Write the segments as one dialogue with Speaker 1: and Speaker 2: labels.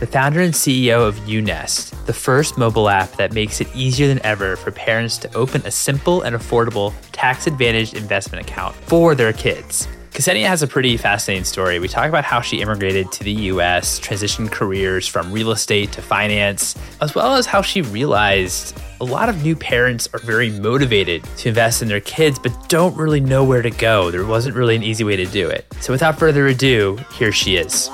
Speaker 1: the founder and CEO of UNest, the first mobile app that makes it easier than ever for parents to open a simple and affordable tax advantaged investment account for their kids. Ksenia has a pretty fascinating story. We talk about how she immigrated to the US, transitioned careers from real estate to finance, as well as how she realized a lot of new parents are very motivated to invest in their kids, but don't really know where to go. There wasn't really an easy way to do it. So without further ado, here she is.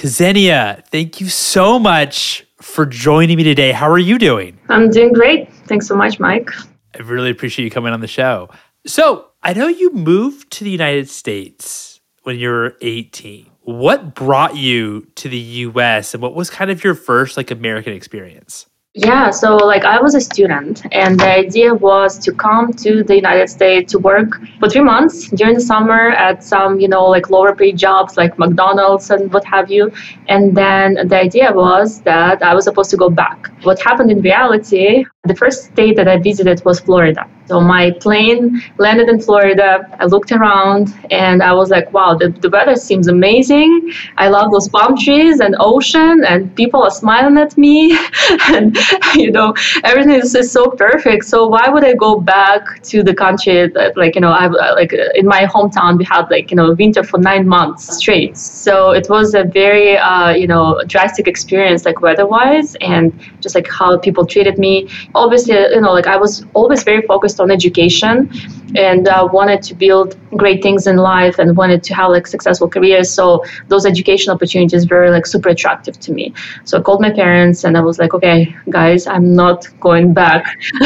Speaker 1: Ksenia, thank you so much for joining me today. How are you doing?
Speaker 2: I'm doing great. Thanks so much, Mike.
Speaker 1: I really appreciate you coming on the show. So, I know you moved to the United States when you were 18. What brought you to the US and what was kind of your first like American experience?
Speaker 2: Yeah, so like I was a student, and the idea was to come to the United States to work for three months during the summer at some, you know, like lower paid jobs like McDonald's and what have you. And then the idea was that I was supposed to go back. What happened in reality, the first state that I visited was Florida. So my plane landed in Florida. I looked around and I was like, wow, the, the weather seems amazing. I love those palm trees and ocean and people are smiling at me and you know, everything is, is so perfect. So why would I go back to the country that like, you know, I like in my hometown we had like, you know, winter for nine months straight. So it was a very uh, you know, drastic experience like weather-wise and just like how people treated me. Obviously, you know, like I was always very focused on education and uh, wanted to build great things in life and wanted to have like successful careers so those education opportunities were like super attractive to me so i called my parents and i was like okay guys i'm not going back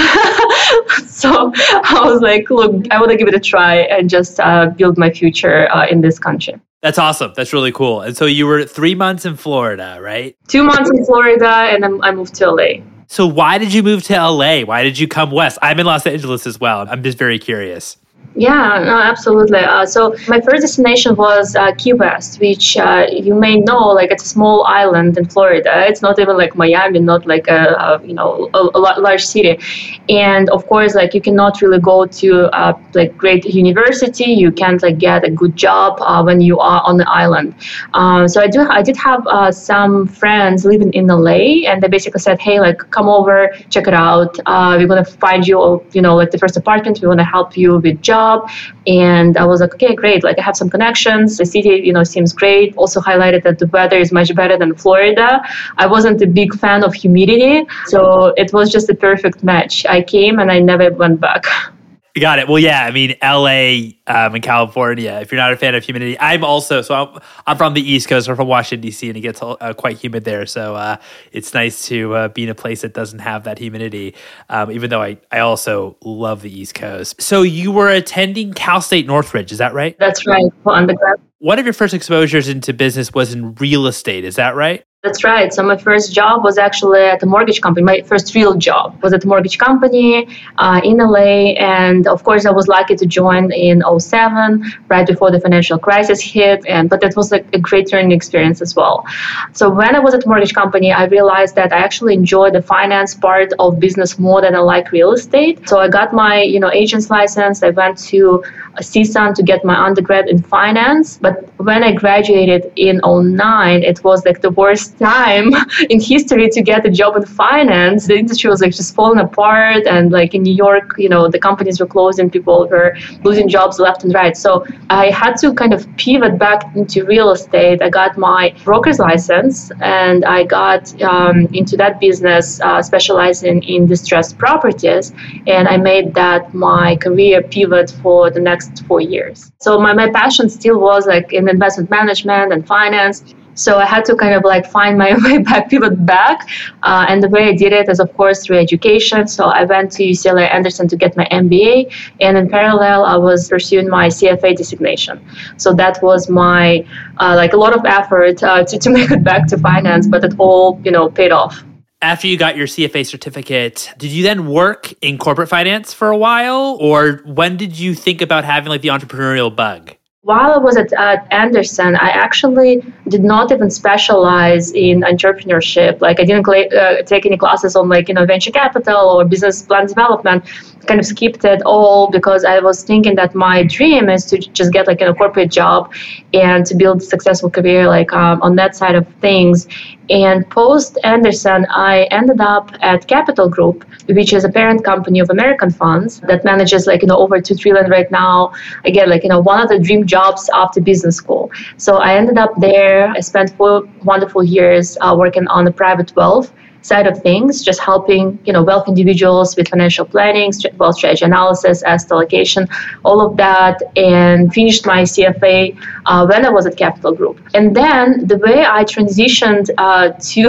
Speaker 2: so i was like look i want to give it a try and just uh, build my future uh, in this country
Speaker 1: that's awesome. That's really cool. And so you were three months in Florida, right?
Speaker 2: Two months in Florida, and then I moved to LA.
Speaker 1: So why did you move to LA? Why did you come west? I'm in Los Angeles as well. I'm just very curious.
Speaker 2: Yeah, no, absolutely. Uh, so my first destination was uh, Key West, which uh, you may know, like it's a small island in Florida. It's not even like Miami, not like a, a you know a, a, large city. And of course, like you cannot really go to a like great university. You can't like get a good job uh, when you are on the island. Um, so I do I did have uh, some friends living in LA, and they basically said, hey, like come over, check it out. Uh, we're gonna find you, you know, like the first apartment. We want to help you with job. And I was like, okay, great. Like I have some connections. The city, you know, seems great. Also highlighted that the weather is much better than Florida. I wasn't a big fan of humidity. So it was just a perfect match. I came and I never went back.
Speaker 1: Got it. Well, yeah. I mean, L.A. Um, in California. If you're not a fan of humidity, I'm also so I'm, I'm from the East Coast. I'm from Washington D.C. and it gets uh, quite humid there. So uh, it's nice to uh, be in a place that doesn't have that humidity. Um, even though I I also love the East Coast. So you were attending Cal State Northridge, is that right?
Speaker 2: That's right. Undergrad.
Speaker 1: One of your first exposures into business was in real estate. Is that right?
Speaker 2: That's right. So my first job was actually at a mortgage company. My first real job was at a mortgage company uh, in LA, and of course I was lucky to join in 07, right before the financial crisis hit. And but that was a great learning experience as well. So when I was at mortgage company, I realized that I actually enjoy the finance part of business more than I like real estate. So I got my you know agent's license. I went to CSUN to get my undergrad in finance. But when I graduated in 09, it was like the worst time in history to get a job in finance. The industry was like just falling apart. And like in New York, you know, the companies were closing, people were losing jobs left and right. So I had to kind of pivot back into real estate. I got my broker's license and I got um, into that business, uh, specializing in distressed properties. And I made that my career pivot for the next next four years. So my, my passion still was like in investment management and finance. So I had to kind of like find my way back, pivot back. Uh, and the way I did it is, of course, through education. So I went to UCLA Anderson to get my MBA. And in parallel, I was pursuing my CFA designation. So that was my, uh, like a lot of effort uh, to, to make it back to finance, but it all, you know, paid off.
Speaker 1: After you got your CFA certificate, did you then work in corporate finance for a while? Or when did you think about having like the entrepreneurial bug?
Speaker 2: While I was at, at Anderson, I actually did not even specialize in entrepreneurship. Like I didn't uh, take any classes on like you know venture capital or business plan development. Kind of skipped it all because I was thinking that my dream is to just get like a corporate job and to build a successful career like um, on that side of things. And post Anderson, I ended up at Capital Group, which is a parent company of American Funds that manages like you know over two trillion right now. Again, like you know one of the dream jobs after business school. So I ended up there. I spent four wonderful years uh, working on the private wealth side of things, just helping you know wealth individuals with financial planning, wealth strategy analysis, asset allocation, all of that, and finished my CFA uh, when I was at Capital Group. And then the way I transitioned uh, to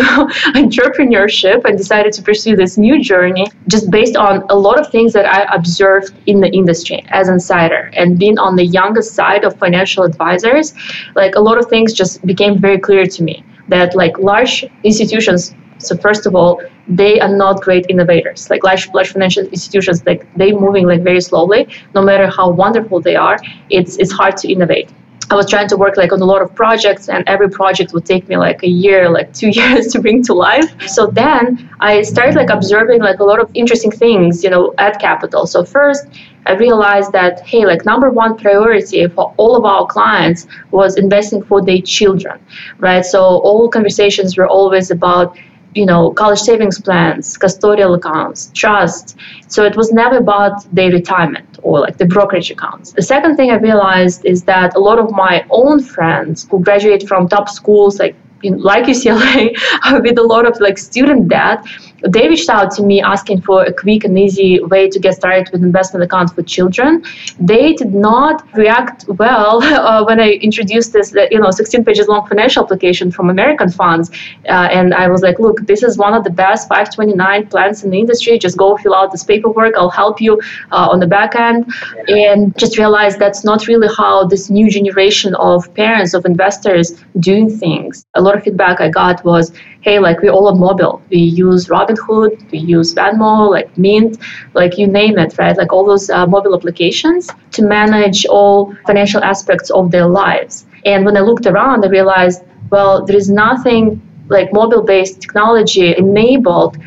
Speaker 2: entrepreneurship and decided to pursue this new journey, just based on a lot of things that I observed in the industry as insider and being on the youngest side of financial advisors, like a lot of things just became very clear to me that like large institutions so first of all, they are not great innovators. Like large, large financial institutions, like they moving like very slowly. No matter how wonderful they are, it's it's hard to innovate. I was trying to work like on a lot of projects, and every project would take me like a year, like two years to bring to life. So then I started like observing like a lot of interesting things, you know, at Capital. So first, I realized that hey, like number one priority for all of our clients was investing for their children, right? So all conversations were always about you know, college savings plans, custodial accounts, trust. So it was never about their retirement or like the brokerage accounts. The second thing I realized is that a lot of my own friends who graduate from top schools like like UCLA with a lot of like student debt they reached out to me asking for a quick and easy way to get started with investment accounts for children. They did not react well uh, when I introduced this, you know, 16 pages long financial application from American funds. Uh, and I was like, look, this is one of the best 529 plans in the industry. Just go fill out this paperwork. I'll help you uh, on the back end. And just realize that's not really how this new generation of parents, of investors do things. A lot of feedback I got was, hey, like we all on mobile. We use Robinhood, we use Venmo, like Mint, like you name it, right? Like all those uh, mobile applications to manage all financial aspects of their lives. And when I looked around, I realized, well, there is nothing like mobile-based technology enabled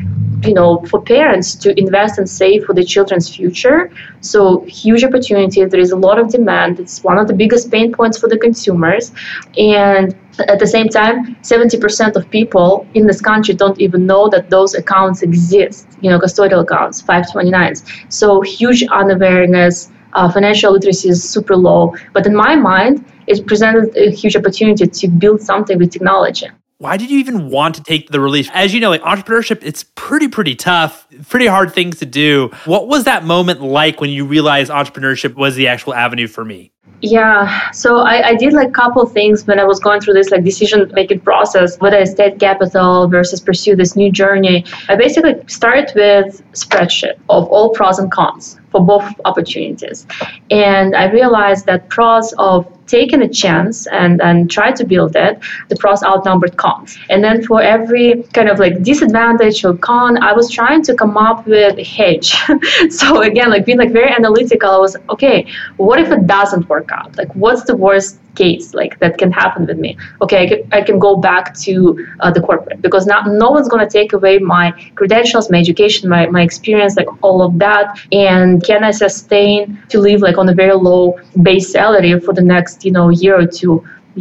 Speaker 2: you know for parents to invest and save for the children's future so huge opportunity there is a lot of demand it's one of the biggest pain points for the consumers and at the same time 70% of people in this country don't even know that those accounts exist you know custodial accounts 529s so huge unawareness uh, financial literacy is super low but in my mind it presented a huge opportunity to build something with technology
Speaker 1: why did you even want to take the release? As you know, like entrepreneurship, it's pretty, pretty tough, pretty hard things to do. What was that moment like when you realized entrepreneurship was the actual avenue for me?
Speaker 2: Yeah, so I, I did like a couple things when I was going through this like decision making process, whether I at capital versus pursue this new journey. I basically started with spreadsheet of all pros and cons for both opportunities. And I realized that pros of taking a chance and, and try to build it, the pros outnumbered cons. And then for every kind of like disadvantage or con, I was trying to come up with a hedge. so again, like being like very analytical, I was okay, what if it doesn't work out? Like what's the worst case like that can happen with me. Okay i can, I can go back to uh, the corporate because now no one's going to take away my credentials my education my, my experience like all of that. And can i sustain to live like on a very low base salary for the next you know year or two?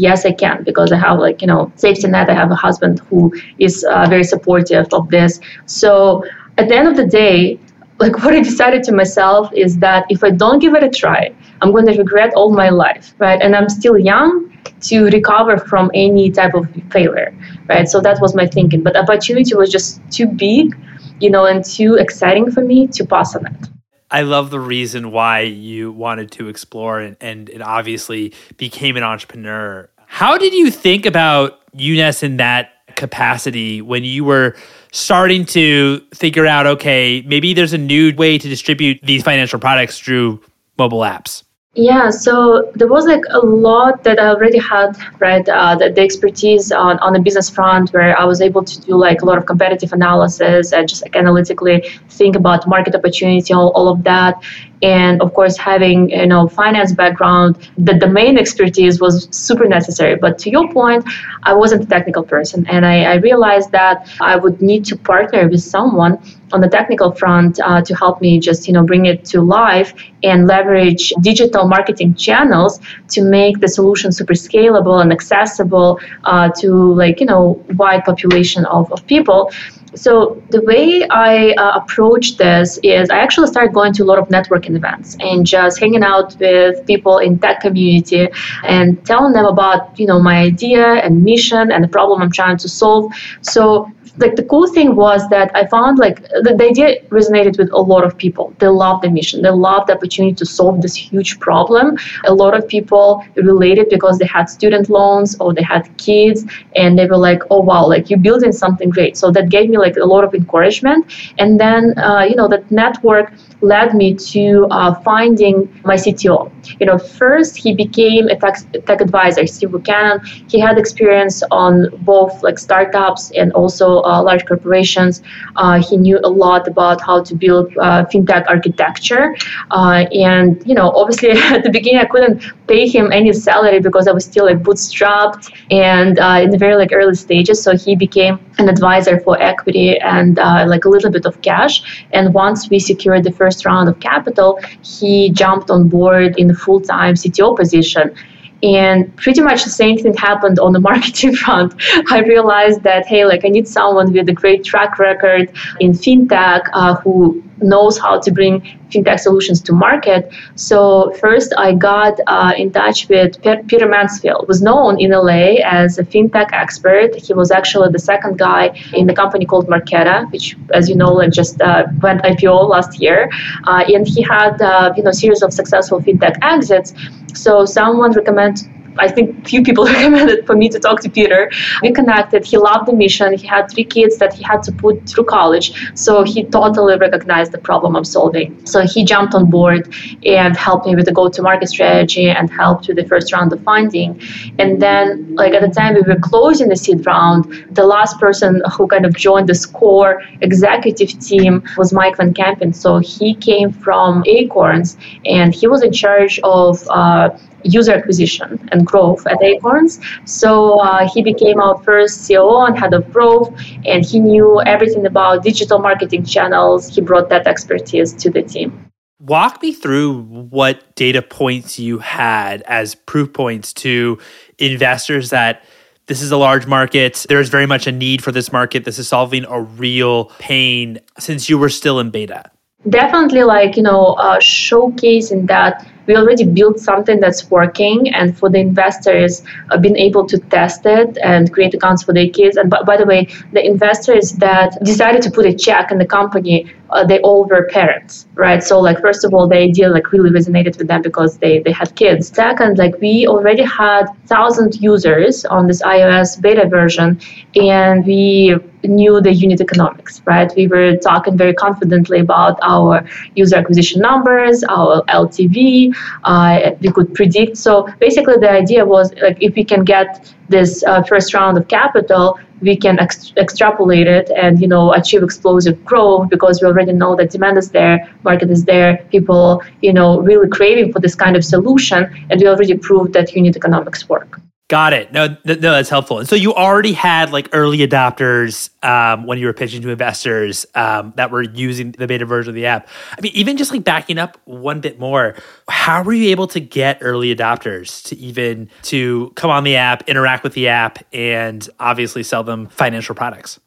Speaker 2: Yes i can because i have like you know safety net i have a husband who is uh, very supportive of this. So at the end of the day like what I decided to myself is that if I don't give it a try, I'm going to regret all my life, right? And I'm still young to recover from any type of failure, right? So that was my thinking. But opportunity was just too big, you know, and too exciting for me to pass on it.
Speaker 1: I love the reason why you wanted to explore and, and obviously became an entrepreneur How did you think about UNest in that capacity when you were starting to figure out, okay, maybe there's a new way to distribute these financial products through mobile apps?
Speaker 2: Yeah, so there was like a lot that I already had, right? Uh, the, the, expertise on, on the business front, where I was able to do like a lot of competitive analysis and just like analytically think about market opportunity, all, all of that and of course having you know finance background the domain expertise was super necessary. But to your point i wasn't a technical person. And i, I realized that i would need to partner with someone on the technical front uh, to help me just you know bring it to life and leverage digital marketing channels to make the solution super scalable and accessible uh, to like you know wide population of, of people so the way I uh, approach this is I actually started going to a lot of networking events and just hanging out with people in tech community and telling them about you know my idea and mission and the problem I'm trying to solve. So like the cool thing was that I found like the, the, idea resonated with a lot of people. They loved the mission. They loved the opportunity to solve this huge problem. A lot of people related because they had student loans or they had kids and they were like, oh wow, like you're building something great. So that gave me like a lot of encouragement. And then uh, you know that network led me to uh, finding my CTO. You know, first he became a tech, tech advisor, Steve Buchanan. He had experience on both like startups and also uh, large corporations. Uh, he knew a lot about how to build uh, fintech architecture. Uh, and, you know, obviously at the beginning I couldn't pay him any salary because I was still like bootstrapped and in the very like early stages. So he became an advisor for equity and uh, like a little bit of cash. And once we secured the first round of capital, he jumped on board in a full time CTO position. And pretty much the same thing happened on the marketing front. I realized that, hey, like I need someone with a great track record in fintech uh, who knows how to bring fintech solutions to market. So first, I got uh, in touch with Peter Mansfield, was known in LA as a fintech expert. He was actually the second guy in the company called Marqeta, which, as you know, like just uh, went IPO last year, uh, and he had uh, you know series of successful fintech exits. So someone recommended I think few people recommended for me to talk to Peter. We connected. He loved the mission. He had three kids that he had to put through college. So he totally recognized the problem I'm solving. So he jumped on board and helped me with the go-to-market strategy and helped with the first round of funding. And then, like at the time we were closing the seed round, the last person who kind of joined the core executive team was Mike Van Kempen. So he came from Acorns and he was in charge of uh, user acquisition and growth at Acorns. So uh, he became our first COO and head of growth, and he knew everything about digital marketing channels. He brought that expertise to the team.
Speaker 1: Walk me through what data points you had as proof points to investors that this is a large market. There's very much a need for this market. This is solving a real pain since you were still in beta.
Speaker 2: Definitely, like, you know, uh, showcasing that we already built something that's working and for the investors uh, being able to test it and create accounts for their kids. And by, by the way the investors that decided to put a check in the company uh, they all were parents right? So like first of all the idea like really resonated with them because they they had kids. Second like we already had thousand users on this ios beta version and we knew the unit economics right we were talking very confidently about our user acquisition numbers our ltv uh, we could predict. So basically, the idea was like if we can get this uh, first round of capital, we can ex- extrapolate it and you know achieve explosive growth because we already know that demand is there, market is there, people you know really craving for this kind of solution, and we already proved that unit economics work.
Speaker 1: Got it. No, th- no, that's helpful. And so you already had like early adopters um, when you were pitching to investors um, that were using the beta version of the app. I mean, even just like backing up one bit more, how were you able to get early adopters to even to come on the app, interact with the app, and obviously sell them financial products?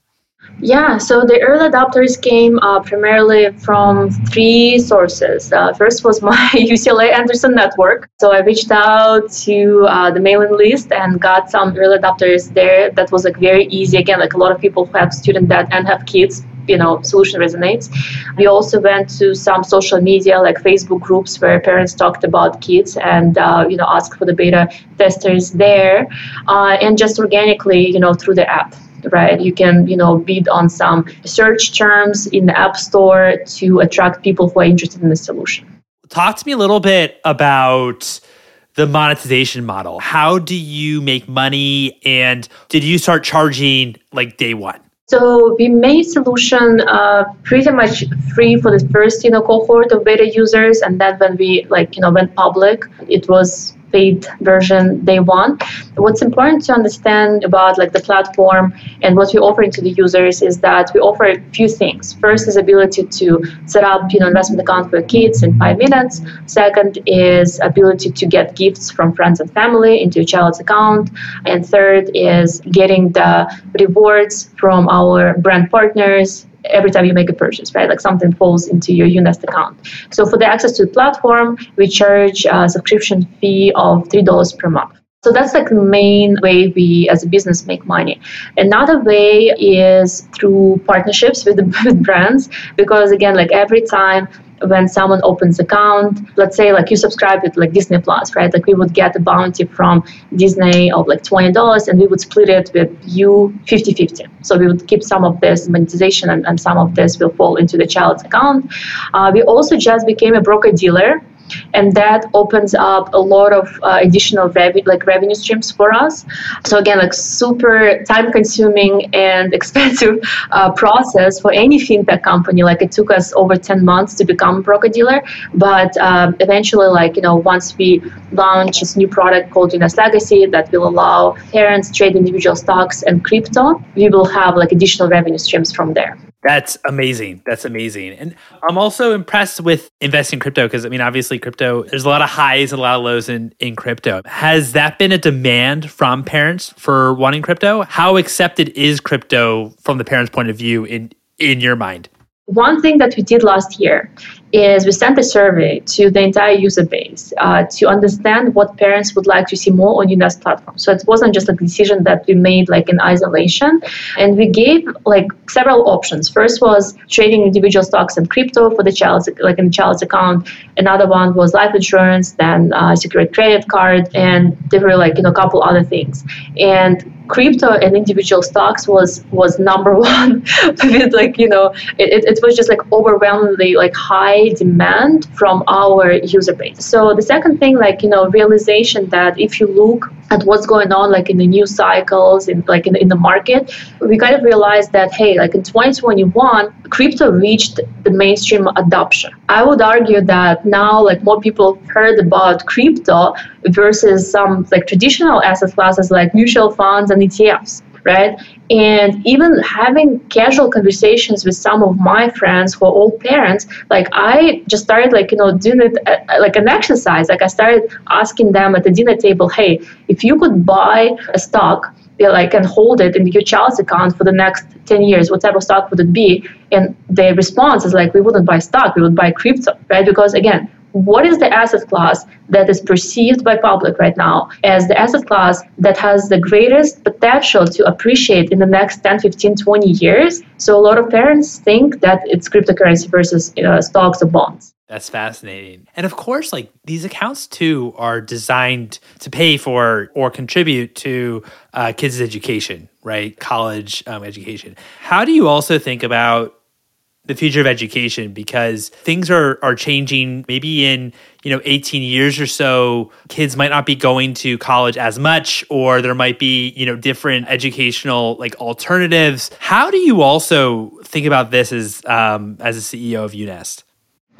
Speaker 2: Yeah, so the early adopters came uh, primarily from three sources. Uh, first was my UCLA Anderson network. So I reached out to uh, the mailing list and got some early adopters there. That was like very easy. Again, like a lot of people who have student debt and have kids you know solution resonates. We also went to some social media like Facebook groups where parents talked about kids and uh, you know asked for the beta testers there, uh, and just organically you know through the app right? You can, you know, bid on some search terms in the App Store to attract people who are interested in the solution.
Speaker 1: Talk to me a little bit about the monetization model. How do you make money and did you start charging like day one?
Speaker 2: So we made solution uh, pretty much free for the first you know cohort of beta users, and then when we like you know went public, it was paid version they want. What's important to understand about like the platform and what we offer to the users is that we offer a few things. First is ability to set up you know investment account for kids in five minutes. Second is ability to get gifts from friends and family into child's account. And third is getting the rewards from our brand partners every time you make a purchase, right? Like something falls into your Unest account. So for the access to the platform, we charge a subscription fee of $3 per month. So that's like the main way we as a business make money. Another way is through partnerships with, with brands because again, like every time when someone opens account let's say like you subscribe with like disney plus right? Like we would get a bounty from disney of like $20 and we would split it with you 50-50 so we would keep some of this monetization and, and some of this will fall into the child's account. Uh, we also just became a broker dealer and that opens up a lot of uh, additional revenue like revenue streams for us. So again like super time consuming and expensive uh, process for any fintech company. Like it took us over 10 months to become a broker dealer but um, eventually like you know once we launch this new product called Unest Legacy that will allow parents trade individual stocks and crypto we will have like additional revenue streams from there
Speaker 1: that's amazing. That's amazing. And I'm also impressed with investing in crypto because I mean, obviously, crypto, there's a lot of highs and a lot of lows in, in crypto. Has that been a demand from parents for wanting crypto? How accepted is crypto from the parents' point of view in, in your mind?
Speaker 2: One thing that we did last year is we sent a survey to the entire user base uh, to understand what parents would like to see more on Unest platform. So it wasn't just a decision that we made like in isolation, and we gave like several options. First was trading individual stocks and crypto for the child's like in the child's account. Another one was life insurance, then uh, secured credit card, and there were like you know a couple other things. And crypto and individual stocks was was number one with like you know it, it was just like overwhelmingly like high demand from our user base. So the second thing like you know realization that if you look at what's going on like in the news cycles in like in, in the market we kind of realized that hey like in 2021 crypto reached the mainstream adoption. I would argue that now like more people heard about crypto versus some like traditional asset classes like mutual funds and ETFs, right? And even having casual conversations with some of my friends who are all parents, like I just started like, you know, doing it uh, like an exercise. Like I started asking them at the dinner table, hey, if you could buy a stock, like and hold it in your child's account for the next 10 years what type of stock would it be and the response is like we wouldn't buy stock we would buy crypto right because again what is the asset class that is perceived by public right now as the asset class that has the greatest potential to appreciate in the next 10 15 20 years so a lot of parents think that it's cryptocurrency versus uh, stocks or bonds
Speaker 1: that's fascinating. And of course, like these accounts too are designed to pay for or contribute to uh, kids' education, right? College um, education. How do you also think about the future of education because things are are changing maybe in you know 18 years or so. Kids might not be going to college as much or there might be you know different educational like alternatives. How do you also think about this as um, as a ceo of unest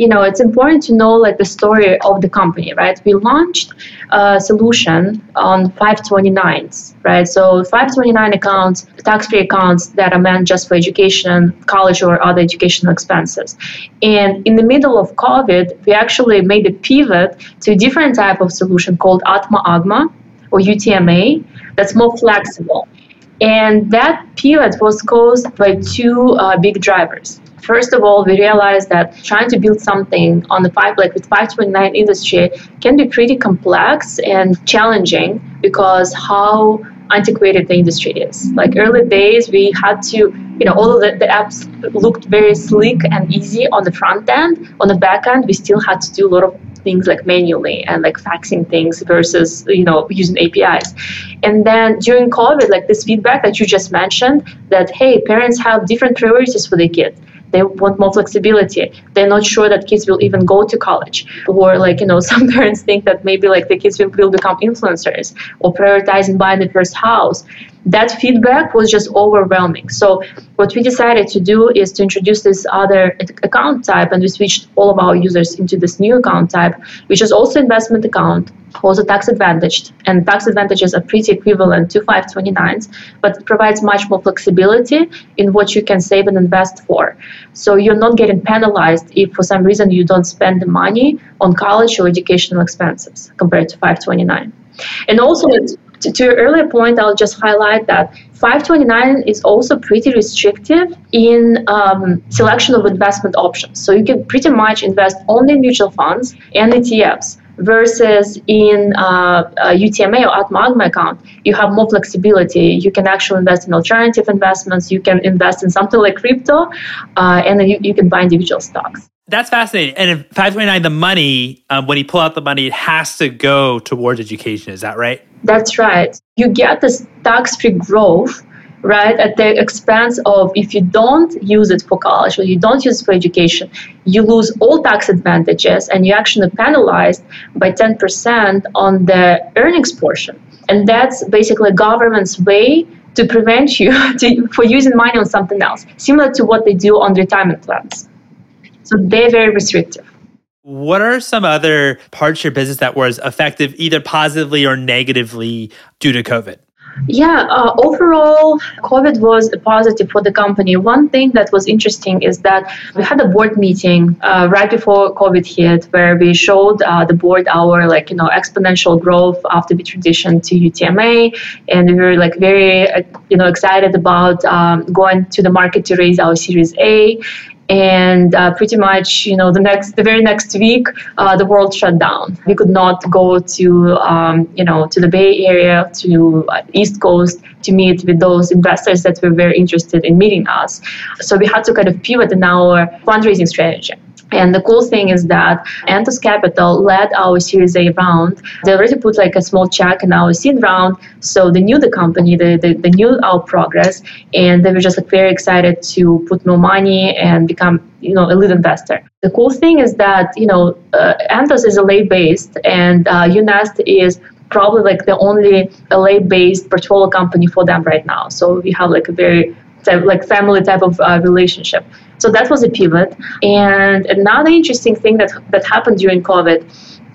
Speaker 2: you know, it's important to know like the story of the company, right? We launched a solution on 529s, right? So 529 accounts, tax-free accounts that are meant just for education, college or other educational expenses. And in the middle of COVID, we actually made a pivot to a different type of solution called Atma UGMA or UTMA that's more flexible. And that pivot was caused by two uh, big drivers. First of all, we realized that trying to build something on the five, like with 529 industry, can be pretty complex and challenging because how antiquated the industry is. Like early days, we had to, you know, all of the, the apps looked very sleek and easy on the front end. On the back end, we still had to do a lot of things like manually and like faxing things versus you know using apis and then during covid like this feedback that you just mentioned that hey parents have different priorities for their kids they want more flexibility. They're not sure that kids will even go to college. Or like you know some parents think that maybe like the kids will, will become influencers or prioritizing buying the first house. That feedback was just overwhelming. So what we decided to do is to introduce this other account type and we switched all of our users into this new account type which is also investment account also tax advantaged and tax advantages are pretty equivalent to 529s but it provides much more flexibility in what you can save and invest for. So you're not getting penalized if for some reason you don't spend the money on college or educational expenses compared to 529 and also to, to your earlier point i'll just highlight that 529 is also pretty restrictive in um, selection of investment options. So you can pretty much invest only in mutual funds and etfs versus in uh, UTMA or Atma account, you have more flexibility. You can actually invest in alternative investments. You can invest in something like crypto, uh, and then you, you can buy individual stocks.
Speaker 1: That's fascinating. And in 529, the money, um, when you pull out the money, it has to go towards education. Is that right?
Speaker 2: That's right. You get this tax free growth right at the expense of if you don't use it for college or you don't use it for education you lose all tax advantages and you're actually penalized by 10% on the earnings portion. And that's basically government's way to prevent you to, for using money on something else similar to what they do on retirement plans. So they're very restrictive.
Speaker 1: What are some other parts of your business that was affected either positively or negatively due to covid
Speaker 2: yeah, uh, overall, COVID was a positive for the company. One thing that was interesting is that we had a board meeting uh, right before COVID hit, where we showed uh, the board our like you know exponential growth after we transitioned to UTMA, and we were like very you know excited about um, going to the market to raise our Series A and uh, pretty much you know the next the very next week uh, the world shut down. We could not go to um, you know to the bay area to uh, east coast to meet with those investors that were very interested in meeting us. So we had to kind of pivot in our fundraising strategy and the cool thing is that Anthos Capital led our Series A round. They already put like a small check in our seed round, so they knew the company, they, they, they knew our progress, and they were just like very excited to put more money and become you know a lead investor. The cool thing is that you know uh, Anthos is LA based, and uh, UNest is probably like the only LA based portfolio company for them right now. So we have like a very like family type of uh, relationship. So that was a pivot. And another interesting thing that that happened during COVID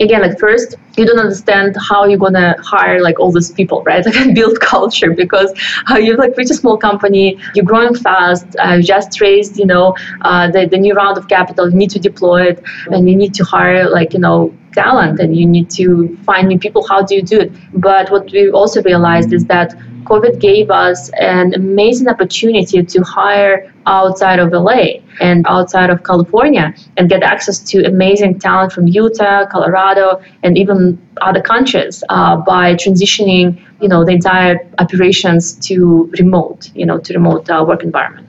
Speaker 2: again like first you don't understand how you're gonna hire like all these people right? Like build culture because uh, you're like pretty small company you're growing fast uh, you just raised you know uh, the, the new round of capital you need to deploy it and you need to hire like you know talent and you need to find new people. How do you do it? But what we also realized is that COVID gave us an amazing opportunity to hire outside of LA and outside of California and get access to amazing talent from Utah, Colorado, and even other countries uh, by transitioning, you know, the entire operations to remote, you know, to remote uh, work environment.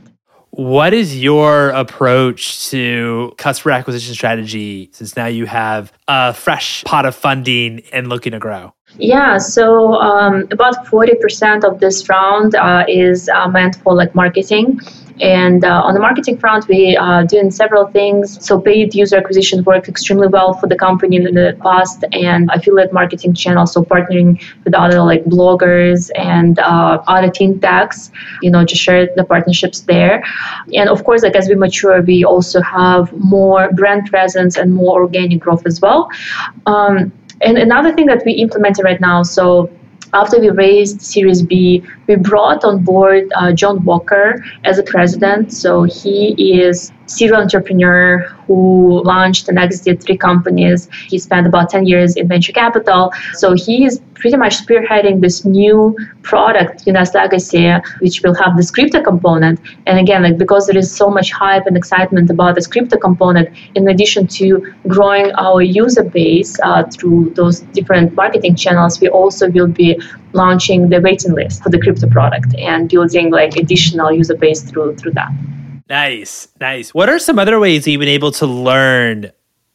Speaker 1: What is your approach to customer acquisition strategy since now you have a fresh pot of funding and looking to grow?
Speaker 2: Yeah, so um, about 40% of this round uh, is uh, meant for like marketing. And uh, on the marketing front, we are doing several things. So paid user acquisition worked extremely well for the company in the past, and affiliate marketing channels, so partnering with other like bloggers and uh, other team tags, you know, just share the partnerships there. And of course, like as we mature, we also have more brand presence and more organic growth as well. Um, and another thing that we implemented right now, so after we raised Series B, we brought on board uh, John Walker as a president. So he is serial entrepreneur who launched and exited three companies. He spent about 10 years in venture capital. So he is pretty much spearheading this new product, UNest Legacy, which will have this crypto component. And again, like because there is so much hype and excitement about this crypto component, in addition to growing our user base uh, through those different marketing channels, we also will be launching the waiting list for the crypto product and building like additional user base through through that.
Speaker 1: Nice, nice. What are some other ways you've been able to learn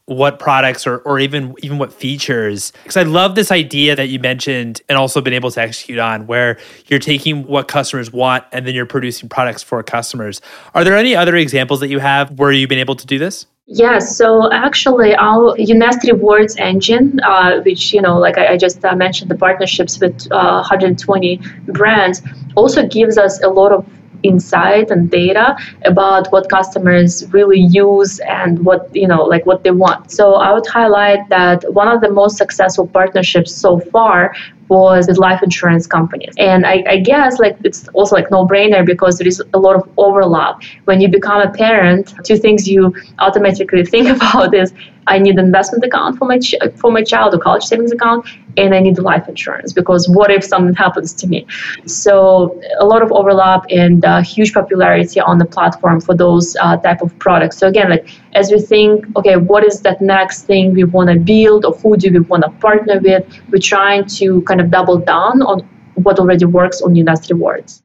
Speaker 1: what products or, or even even what features? Because i love this idea that you mentioned and also been able to execute on where you're taking what customers want and then you're producing products for customers. Are there any other examples that you have where you've been able to do this?
Speaker 2: Yes, so actually, our UNest Rewards engine, uh, which you know, like I, I just uh, mentioned, the partnerships with uh, 120 brands, also gives us a lot of insight and data about what customers really use and what you know like what they want so i would highlight that one of the most successful partnerships so far was with life insurance companies. And I, I, guess like it's also like no brainer because there is a lot of overlap. When you become a parent, two things you automatically think about is I need an investment account for my ch- for my child, a college savings account, and I need life insurance because what if something happens to me? So a lot of overlap and uh, huge popularity on the platform for those uh, type of products. So again, like as we think, okay, what is that next thing we want to build, or who do we want to partner with? We're trying to kind of double down on what already works on UNest Rewards.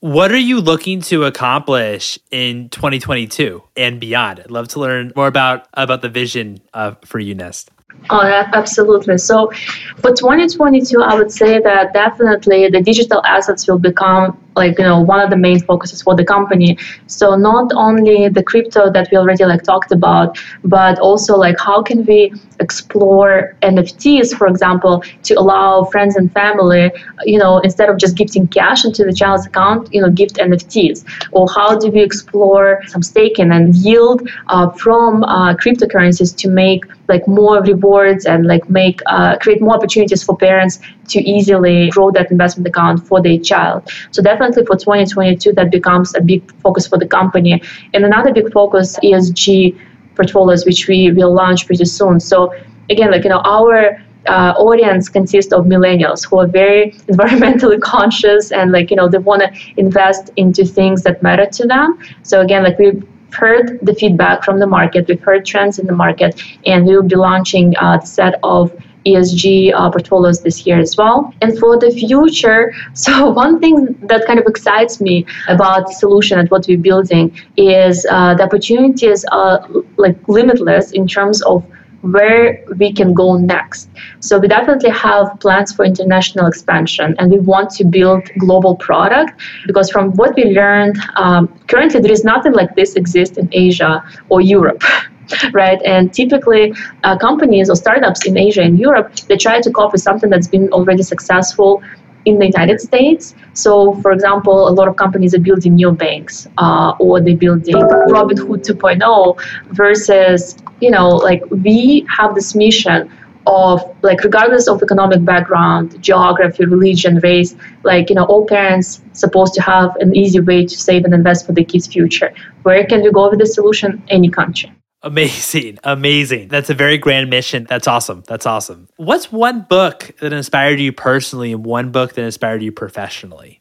Speaker 1: What are you looking to accomplish in 2022 and beyond? I'd love to learn more about about the vision uh, for UNest.
Speaker 2: Oh, absolutely. So for 2022, I would say that definitely the digital assets will become like you know one of the main focuses for the company. So not only the crypto that we already like talked about but also like how can we explore nfts for example to allow friends and family you know instead of just gifting cash into the child's account you know gift nfts or how do we explore some staking and yield uh, from uh, cryptocurrencies to make like more rewards and like make uh, create more opportunities for parents to easily grow that investment account for their child so definitely for 2022 that becomes a big focus for the company. And another big focus ESG portfolios, which we will launch pretty soon. So again, like you know, our uh, audience consists of millennials who are very environmentally conscious and like you know they want to invest into things that matter to them. So again, like we've heard the feedback from the market, we've heard trends in the market, and we will be launching a set of ESG uh, portfolios this year as well. And for the future, so one thing that kind of excites me about the solution and what we're building is uh, the opportunities are like limitless in terms of where we can go next. So we definitely have plans for international expansion and we want to build global product because from what we learned, um, currently there is nothing like this exists in Asia or Europe. right? And typically, uh, companies or startups in Asia and Europe they try to copy something that's been already successful in the United States. So, for example, a lot of companies are building neobanks uh, or they're building Robinhood 2.0 versus, you know, like we have this mission of like regardless of economic background geography religion race like you know all parents supposed to have an easy way to save and invest for their kids future where can we go with the solution any country
Speaker 1: Amazing. Amazing. That's a very grand mission. That's awesome. That's awesome. What's one book that inspired you personally and one book that inspired you professionally?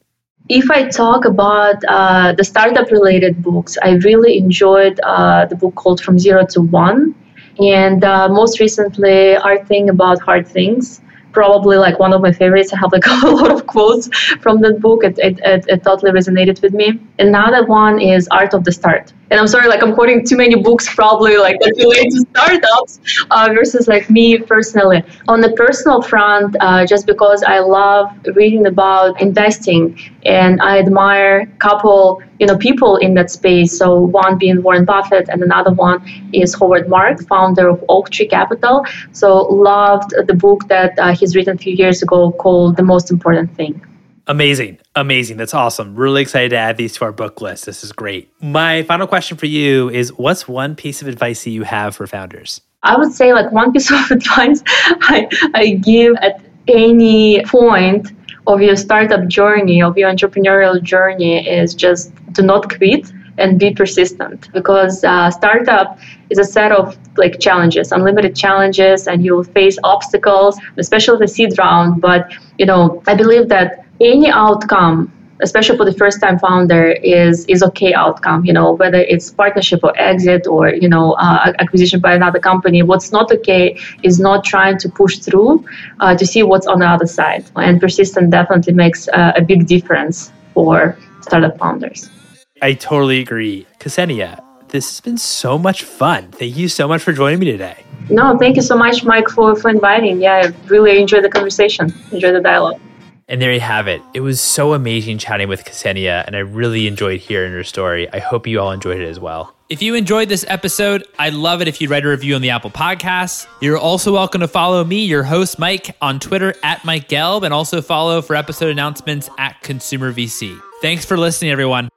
Speaker 2: If I talk about uh, the startup related books, I really enjoyed uh, the book called From Zero to One. And uh, most recently, Hard Thing About Hard Things probably like one of my favorites. I have like a lot of quotes from that book. It, it, it, it, totally resonated with me. Another one is Art of the Start. And I'm sorry, like I'm quoting too many books probably like that relate to startups uh, versus like me personally. On the personal front, uh, just because I love reading about investing and I admire a couple you know people in that space. So one being Warren Buffett, and another one is Howard Marks, founder of Oaktree Capital. So loved the book that uh, he's written a few years ago called The Most Important Thing.
Speaker 1: Amazing. Amazing. That's awesome. Really excited to add these to our book list. This is great. My final question for you is what's one piece of advice that you have for founders?
Speaker 2: I would say like one piece of advice I, I give at any point of your startup journey, of your entrepreneurial journey, is just do not quit and be persistent because uh, startup is a set of like challenges, unlimited challenges, and you will face obstacles, especially the seed round. But you know, I believe that any outcome especially for the first time founder is is okay outcome you know whether it's partnership or exit or you know uh, acquisition by another company. What's not okay is not trying to push through uh, to see what's on the other side. And persistence definitely makes uh, a big difference for startup founders.
Speaker 1: I totally agree. Ksenia this has been so much fun. Thank you so much for joining me today.
Speaker 2: No thank you so much mike for, for inviting. Yeah i really enjoyed the conversation. Enjoyed the dialogue
Speaker 1: and there you have it. It was so amazing chatting with Ksenia, and I really enjoyed hearing her story. I hope you all enjoyed it as well. If you enjoyed this episode, I'd love it if you'd write a review on the Apple Podcasts. You're also welcome to follow me, your host, Mike, on Twitter at Mike Gelb, and also follow for episode announcements at Consumer VC. Thanks for listening, everyone.